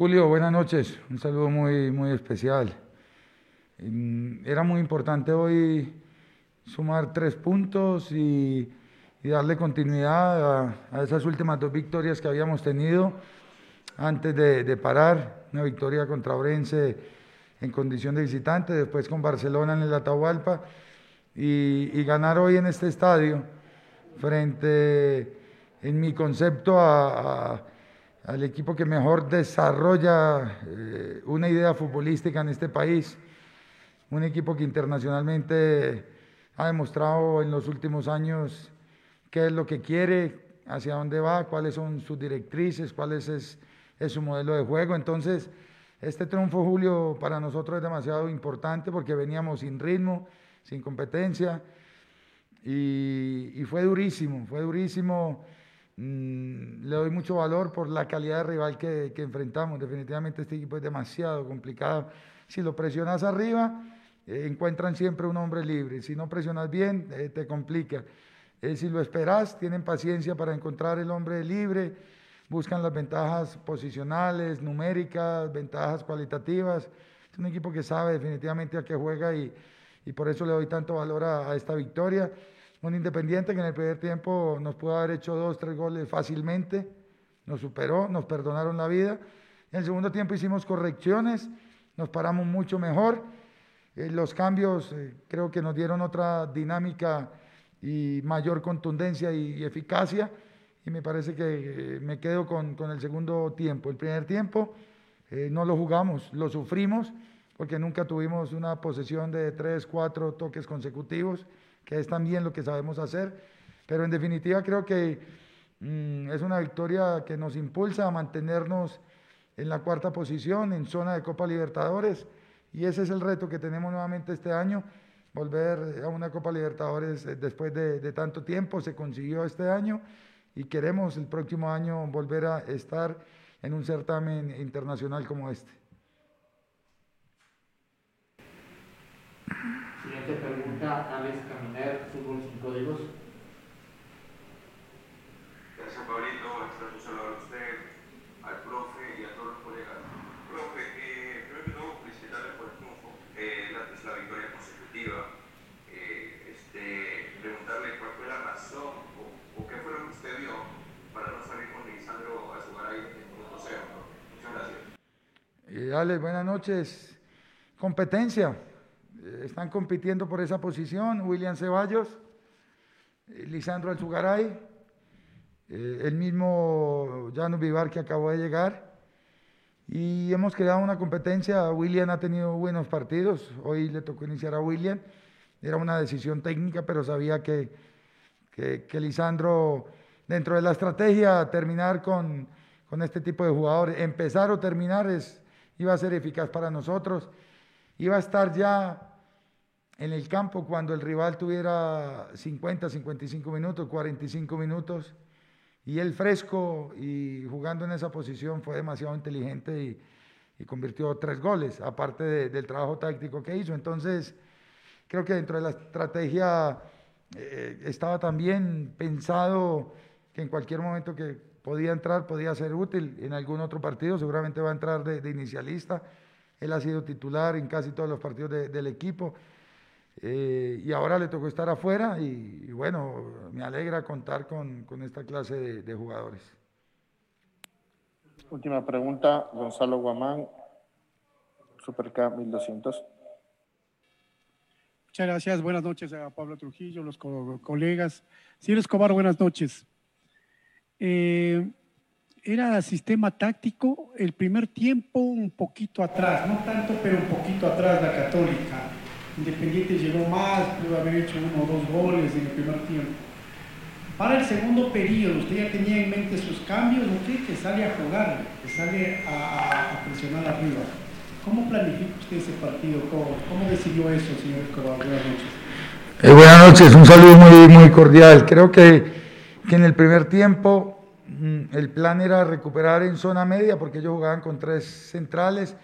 Julio, buenas noches. Un saludo muy, muy especial. Mm, era muy importante hoy sumar tres puntos y, darle continuidad a, esas últimas dos victorias que habíamos tenido antes de, parar. Una victoria contra Orense en condición de visitante, después con Barcelona en el Atahualpa y, ganar hoy en este estadio frente, en mi concepto, a al equipo que mejor desarrolla eh, una idea futbolística en este país, un equipo que internacionalmente ha demostrado en los últimos años qué es lo que quiere, hacia dónde va, cuáles son sus directrices, cuál es, su modelo de juego. Entonces, este triunfo, Julio, para nosotros es demasiado importante porque veníamos sin ritmo, sin competencia, y, fue durísimo, fue durísimo le doy mucho valor por la calidad de rival que, enfrentamos. Definitivamente este equipo es demasiado complicado. Si lo presionas arriba, eh, encuentran siempre un hombre libre. Si no presionas bien, eh, te complica. Eh, si lo esperas, tienen paciencia para encontrar el hombre libre, buscan las ventajas posicionales, numéricas, ventajas cualitativas. Es un equipo que sabe definitivamente a qué juega y, por eso le doy tanto valor a esta victoria. Un Independiente que en el primer tiempo nos pudo haber hecho dos, tres goles fácilmente, nos superó, nos perdonaron la vida. En el segundo tiempo hicimos correcciones, nos paramos mucho mejor. Eh, los cambios eh, creo que nos dieron otra dinámica y mayor contundencia y, eficacia. Y me parece que eh, me quedo con, con, el segundo tiempo. El primer tiempo no lo jugamos, lo sufrimos, porque nunca tuvimos una posesión de tres, cuatro toques consecutivos que es también lo que sabemos hacer. Pero en definitiva creo que mm, es una victoria que nos impulsa a mantenernos en la cuarta posición, en zona de Copa Libertadores. Y ese es el reto que tenemos nuevamente este año, volver a una Copa Libertadores eh, después de, tanto tiempo. Se consiguió este año y queremos el próximo año volver a estar en un certamen internacional como este. Siguiente pregunta, Caminer, Fútbol Sin Códigos. Gracias, Pablito. Extraño saludar a usted, al profe y a todos los colegas. Profe, eh, primero que todo, felicitarle por el triunfo, eh, la, la victoria consecutiva. Eh, este, preguntarle cuál fue la razón o, o, qué fue lo que usted vio para no salir con Lisandro Azugaray en el museo. Muchas gracias. Eh, Ale, buenas noches. Competencia están compitiendo por esa posición, William Ceballos, eh, Lisandro Alzugaray, eh, el mismo Llano Vivar que acabó de llegar. Y hemos creado una competencia, William ha tenido buenos partidos, hoy le tocó iniciar a William, era una decisión técnica, pero sabía que, que, Lisandro, dentro de la estrategia, terminar con, con este tipo de jugadores, empezar o terminar es, iba a ser eficaz para nosotros, iba a estar ya en el campo cuando el rival tuviera 50, 55 minutos, 45 minutos, y él fresco y jugando en esa posición fue demasiado inteligente y, convirtió tres goles, aparte del trabajo táctico que hizo. Entonces, creo que dentro de la estrategia eh, estaba también pensado que en cualquier momento que podía entrar, podía ser útil en algún otro partido, seguramente va a entrar de, inicialista. Él ha sido titular en casi todos los partidos del equipo. Eh, y ahora le tocó estar afuera y, bueno, me alegra contar con, con esta clase de, de, jugadores. Última pregunta, Gonzalo Guamán, Supercap 1200. Muchas gracias, buenas noches a Pablo Trujillo, los colegas. Señor Escobar, buenas noches. Eh, era sistema táctico, el primer tiempo un poquito atrás, no tanto, pero un poquito atrás la católica Independiente llegó más, pudo haber hecho uno o dos goles en el primer tiempo. Para el segundo periodo, ¿usted ya tenía en mente sus cambios qué? Que sale a jugar, que sale a, presionar arriba. ¿Cómo planifica usted ese partido? ¿Cómo, decidió eso, señor Escobar? Buenas noches. Eh, buenas noches, un saludo muy, muy cordial. Creo que, que en el primer tiempo mm, el plan era recuperar en zona media porque ellos jugaban con tres centrales,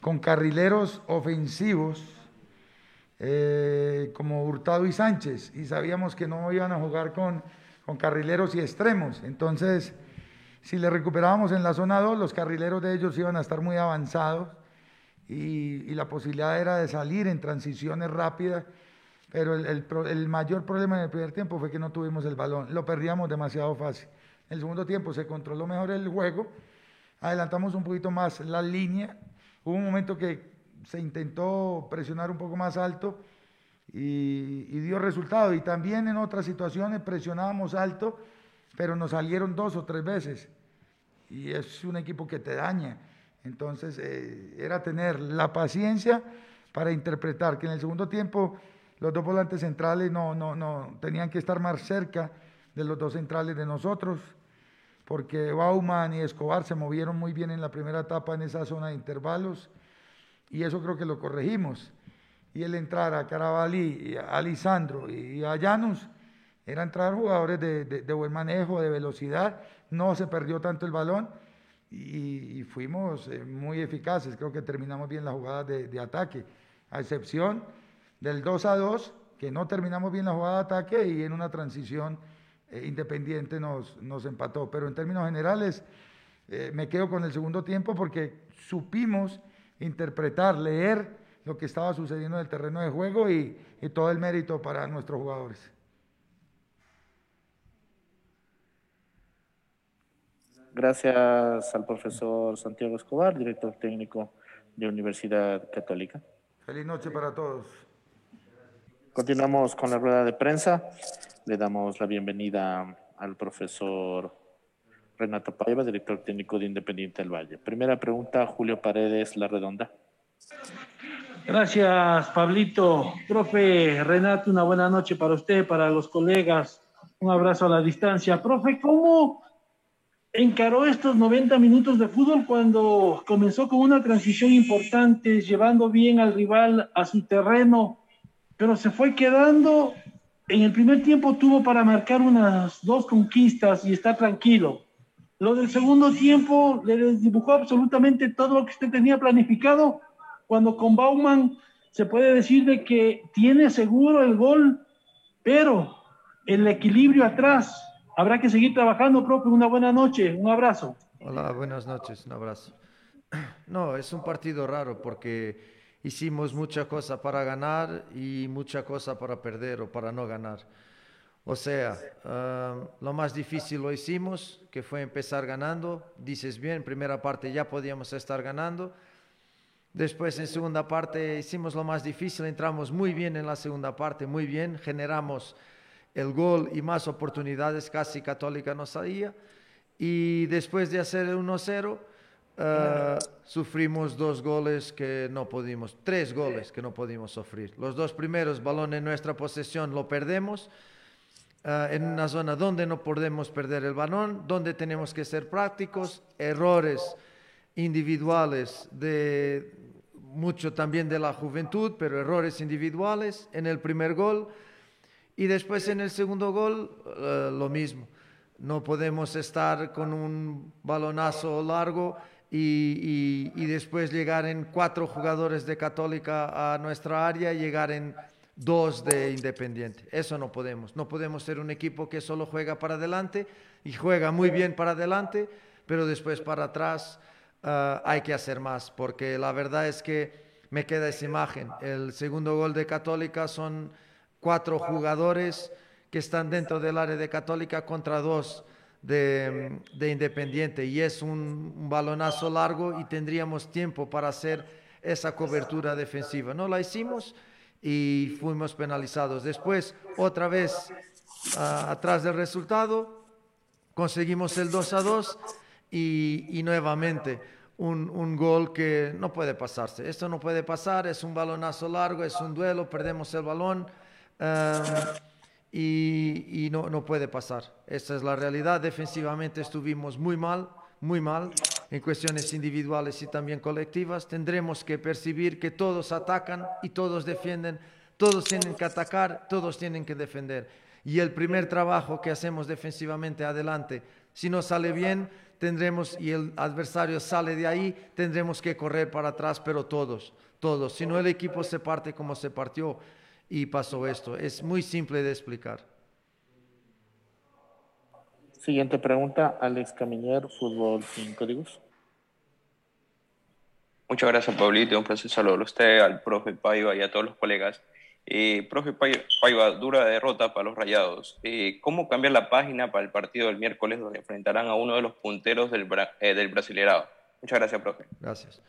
con carrileros ofensivos eh, como Hurtado y Sánchez, y sabíamos que no iban a jugar con, con carrileros y extremos. Entonces, si le recuperábamos en la zona 2, los carrileros de ellos iban a estar muy avanzados y, la posibilidad era de salir en transiciones rápidas. Pero el, el, el, mayor problema en el primer tiempo fue que no tuvimos el balón, lo perdíamos demasiado fácil. En el segundo tiempo se controló mejor el juego, adelantamos un poquito más la línea, hubo un momento que se intentó presionar un poco más alto y, dio resultado. Y también en otras situaciones presionábamos alto, pero nos salieron dos o tres veces. Y es un equipo que te daña. Entonces eh, era tener la paciencia para interpretar que en el segundo tiempo los dos volantes centrales no, no, no tenían que estar más cerca de los dos centrales de nosotros, porque Bauman y Escobar se movieron muy bien en la primera etapa en esa zona de intervalos, y eso creo que lo corregimos. Y el entrar a Carabalí, a Lisandro y a Janus, era entrar jugadores de, buen manejo, de velocidad, no se perdió tanto el balón y, fuimos eh, muy eficaces, creo que terminamos bien las jugadas de, de ataque, a excepción del 2 a 2, que no terminamos bien la jugada de ataque y en una transición eh, independiente nos, nos, empató. Pero en términos generales, eh, me quedo con el segundo tiempo porque supimos interpretar, leer lo que estaba sucediendo en el terreno de juego y, y todo el mérito para nuestros jugadores. Gracias al profesor Santiago Escobar, director técnico de Universidad Católica. Feliz noche para todos. Continuamos con la rueda de prensa. Le damos la bienvenida al profesor Renato Paiva, director técnico de Independiente del Valle. Primera pregunta, Julio Paredes, La Redonda. Gracias, Pablito. Profe Renato, una buena noche para usted, para los colegas. Un abrazo a la distancia. Profe, ¿cómo encaró estos 90 minutos de fútbol cuando comenzó con una transición importante, llevando bien al rival a su terreno? pero se fue quedando. En el primer tiempo tuvo para marcar unas dos conquistas y está tranquilo. Lo del segundo tiempo le dibujó absolutamente todo lo que usted tenía planificado. Cuando con Bauman se puede decir de que tiene seguro el gol, pero el equilibrio atrás. Habrá que seguir trabajando, propio. Una buena noche, un abrazo. Hola, buenas noches, un abrazo. No, es un partido raro porque hicimos mucha cosa para ganar y mucha cosa para perder o para no ganar. O sea, lo más difícil lo hicimos, que fue empezar ganando. Dices bien, primera parte ya podíamos estar ganando. Después en segunda parte hicimos lo más difícil, entramos muy bien en la segunda parte, muy bien, generamos el gol y más oportunidades, casi Católica no salía. Y después de hacer el 1-0, Uh, sufrimos dos goles que no pudimos, tres goles que no pudimos sufrir. Los dos primeros balón en nuestra posesión lo perdemos uh, en una zona donde no podemos perder el balón, donde tenemos que ser prácticos, errores individuales de mucho también de la juventud, pero errores individuales en el primer gol y después en el segundo gol uh, lo mismo. No podemos estar con un balonazo largo y, y, y, después llegar en cuatro jugadores de Católica a nuestra área llegar en dos de Independiente. Eso no podemos. No podemos ser un equipo que solo juega para adelante y juega muy bien para adelante, pero después para atrás uh, hay que hacer más, porque la verdad es que me queda esa imagen. El segundo gol de Católica son cuatro jugadores que están dentro del área de Católica contra dos de, de Independiente y es un, balonazo largo y tendríamos tiempo para hacer esa cobertura defensiva. No la hicimos y fuimos penalizados. Después, otra vez atrás del resultado, conseguimos el 2 a 2 y, y nuevamente un, un, gol que no puede pasarse. Esto no puede pasar, es un balonazo largo, es un duelo, perdemos el balón. Um, y, y no, no, puede pasar. Esa es la realidad. Defensivamente estuvimos muy mal, muy mal, en cuestiones individuales y también colectivas. Tendremos que percibir que todos atacan y todos defienden, todos tienen que atacar, todos tienen que defender. Y el primer trabajo que hacemos defensivamente adelante, si no sale bien, tendremos, y el adversario sale de ahí, tendremos que correr para atrás, pero todos, todos. Si no, el equipo se parte como se partió y pasó esto. Es muy simple de explicar. Siguiente pregunta, Alex Caminier, Fútbol sin Códigos. Muchas gracias, Pablito. Un placer saludar a usted, al profe Paiva y a todos los colegas. Eh, profe Paiva, dura derrota para los Rayados. Eh, ¿Cómo cambiar la página para el partido del miércoles donde enfrentarán a uno de los punteros del, eh, del Brasilerado? Muchas gracias, profe. Gracias.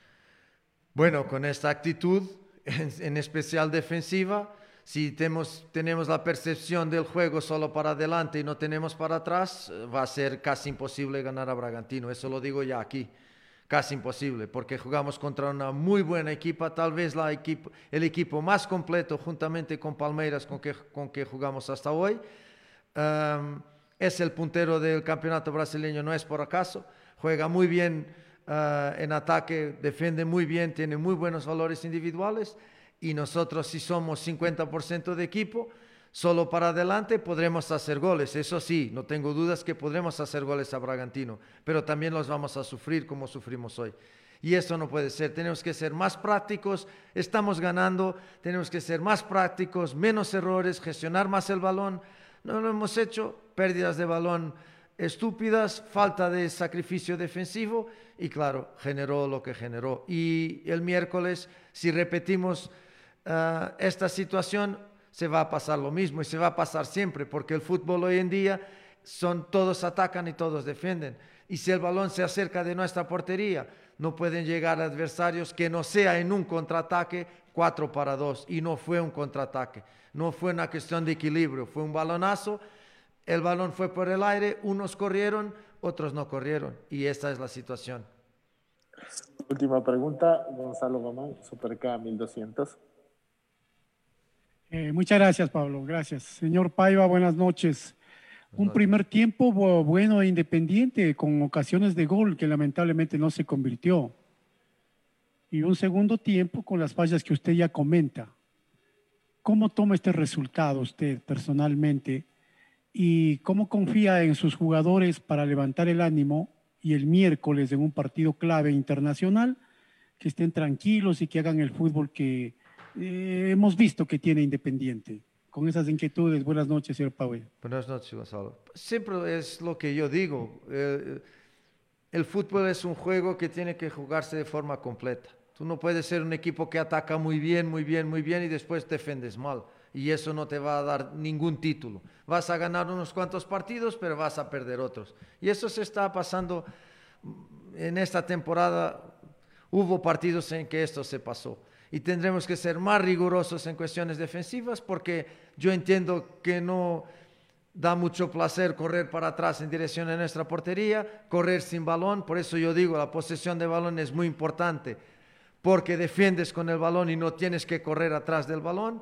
Bueno, con esta actitud, en, en especial defensiva, si tenemos, tenemos la percepción del juego solo para adelante y no tenemos para atrás, va a ser casi imposible ganar a Bragantino. Eso lo digo ya aquí casi imposible, porque jugamos contra una muy buena equipa, tal vez la equipo, el equipo más completo juntamente con Palmeiras con que, con que jugamos hasta hoy. Es el puntero del campeonato brasileño, no es por acaso. Juega muy bien uh, en ataque, defiende muy bien, tiene muy buenos valores individuales y nosotros si somos 50% de equipo, solo para adelante podremos hacer goles. Eso sí, no tengo dudas que podremos hacer goles a Bragantino, pero también los vamos a sufrir como sufrimos hoy. Y eso no puede ser. Tenemos que ser más prácticos. Estamos ganando. Tenemos que ser más prácticos, menos errores, gestionar más el balón. No lo hemos hecho. Pérdidas de balón estúpidas, falta de sacrificio defensivo y claro, generó lo que generó. Y el miércoles, si repetimos uh, esta situación, se va a pasar lo mismo y se va a pasar siempre, porque el fútbol hoy en día son todos atacan y todos defienden. Y si el balón se acerca de nuestra portería, no pueden llegar adversarios que no sea en un contraataque 4 para 2. Y no fue un contraataque, no fue una cuestión de equilibrio, fue un balonazo. El balón fue por el aire, unos corrieron, otros no corrieron. Y esta es la situación. Última pregunta, Gonzalo Mamán, Superca 1200. Eh, muchas gracias, Pablo. Gracias. Señor Paiva, buenas noches. Un primer tiempo bueno e independiente, con ocasiones de gol que lamentablemente no se convirtió. Y un segundo tiempo con las fallas que usted ya comenta. ¿Cómo toma este resultado usted personalmente? ¿Y cómo confía en sus jugadores para levantar el ánimo y el miércoles en un partido clave internacional, que estén tranquilos y que hagan el fútbol que, eh, hemos visto que tiene Independiente. Con esas inquietudes, buenas noches, señor Pau. Buenas noches, Gonzalo. Siempre es lo que yo digo. Eh, el fútbol es un juego que tiene que jugarse de forma completa. Tú no puedes ser un equipo que ataca muy bien, muy bien, muy bien y después defendes mal. Y eso no te va a dar ningún título. Vas a ganar unos cuantos partidos, pero vas a perder otros. Y eso se está pasando en esta temporada. Hubo partidos en que esto se pasó y tendremos que ser más rigurosos en cuestiones defensivas porque yo entiendo que no da mucho placer correr para atrás en dirección a nuestra portería, correr sin balón, por eso yo digo, la posesión de balón es muy importante, porque defiendes con el balón y no tienes que correr atrás del balón.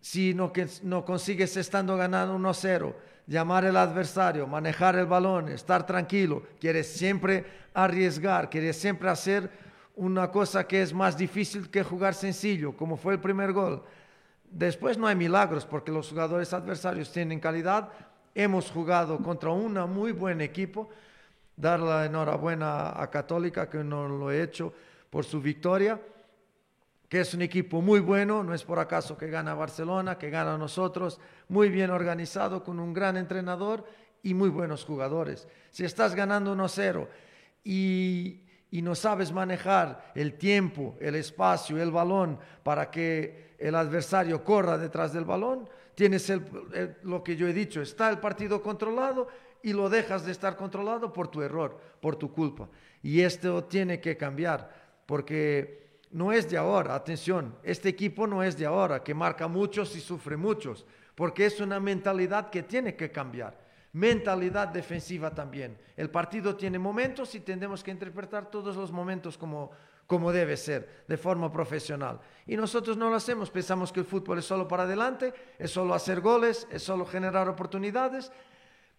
Si no, que, no consigues estando ganando 1-0, llamar al adversario, manejar el balón, estar tranquilo, quieres siempre arriesgar, quieres siempre hacer una cosa que es más difícil que jugar sencillo, como fue el primer gol. Después no hay milagros porque los jugadores adversarios tienen calidad. Hemos jugado contra un muy buen equipo. Dar la enhorabuena a Católica, que no lo he hecho, por su victoria, que es un equipo muy bueno, no es por acaso que gana Barcelona, que gana nosotros, muy bien organizado, con un gran entrenador y muy buenos jugadores. Si estás ganando 1-0 y y no sabes manejar el tiempo, el espacio, el balón para que el adversario corra detrás del balón, tienes lo que yo he dicho, está el partido controlado y lo dejas de estar controlado por tu error, por tu culpa. Y esto tiene que cambiar, porque no es de ahora, atención, este equipo no es de ahora, que marca muchos y sufre muchos, porque es una mentalidad que tiene que cambiar mentalidad defensiva también. El partido tiene momentos y tendremos que interpretar todos los momentos como, como debe ser, de forma profesional. Y nosotros no lo hacemos, pensamos que el fútbol es solo para adelante, es solo hacer goles, es solo generar oportunidades,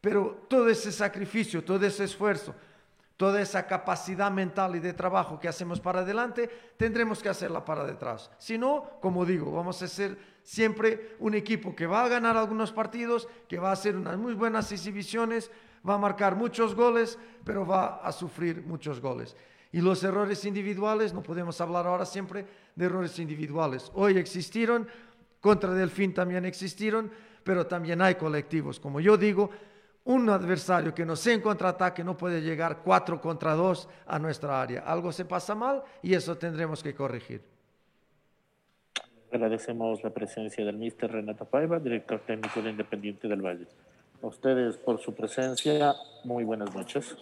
pero todo ese sacrificio, todo ese esfuerzo, toda esa capacidad mental y de trabajo que hacemos para adelante, tendremos que hacerla para detrás. Si no, como digo, vamos a ser siempre un equipo que va a ganar algunos partidos, que va a hacer unas muy buenas exhibiciones, va a marcar muchos goles, pero va a sufrir muchos goles. Y los errores individuales, no podemos hablar ahora siempre de errores individuales. Hoy existieron, contra Delfín también existieron, pero también hay colectivos. Como yo digo, un adversario que no sea en contraataque no puede llegar 4 contra 2 a nuestra área. Algo se pasa mal y eso tendremos que corregir. Agradecemos la presencia del mister Renato Paiva, director técnico de Independiente del Valle. A ustedes por su presencia, muy buenas noches.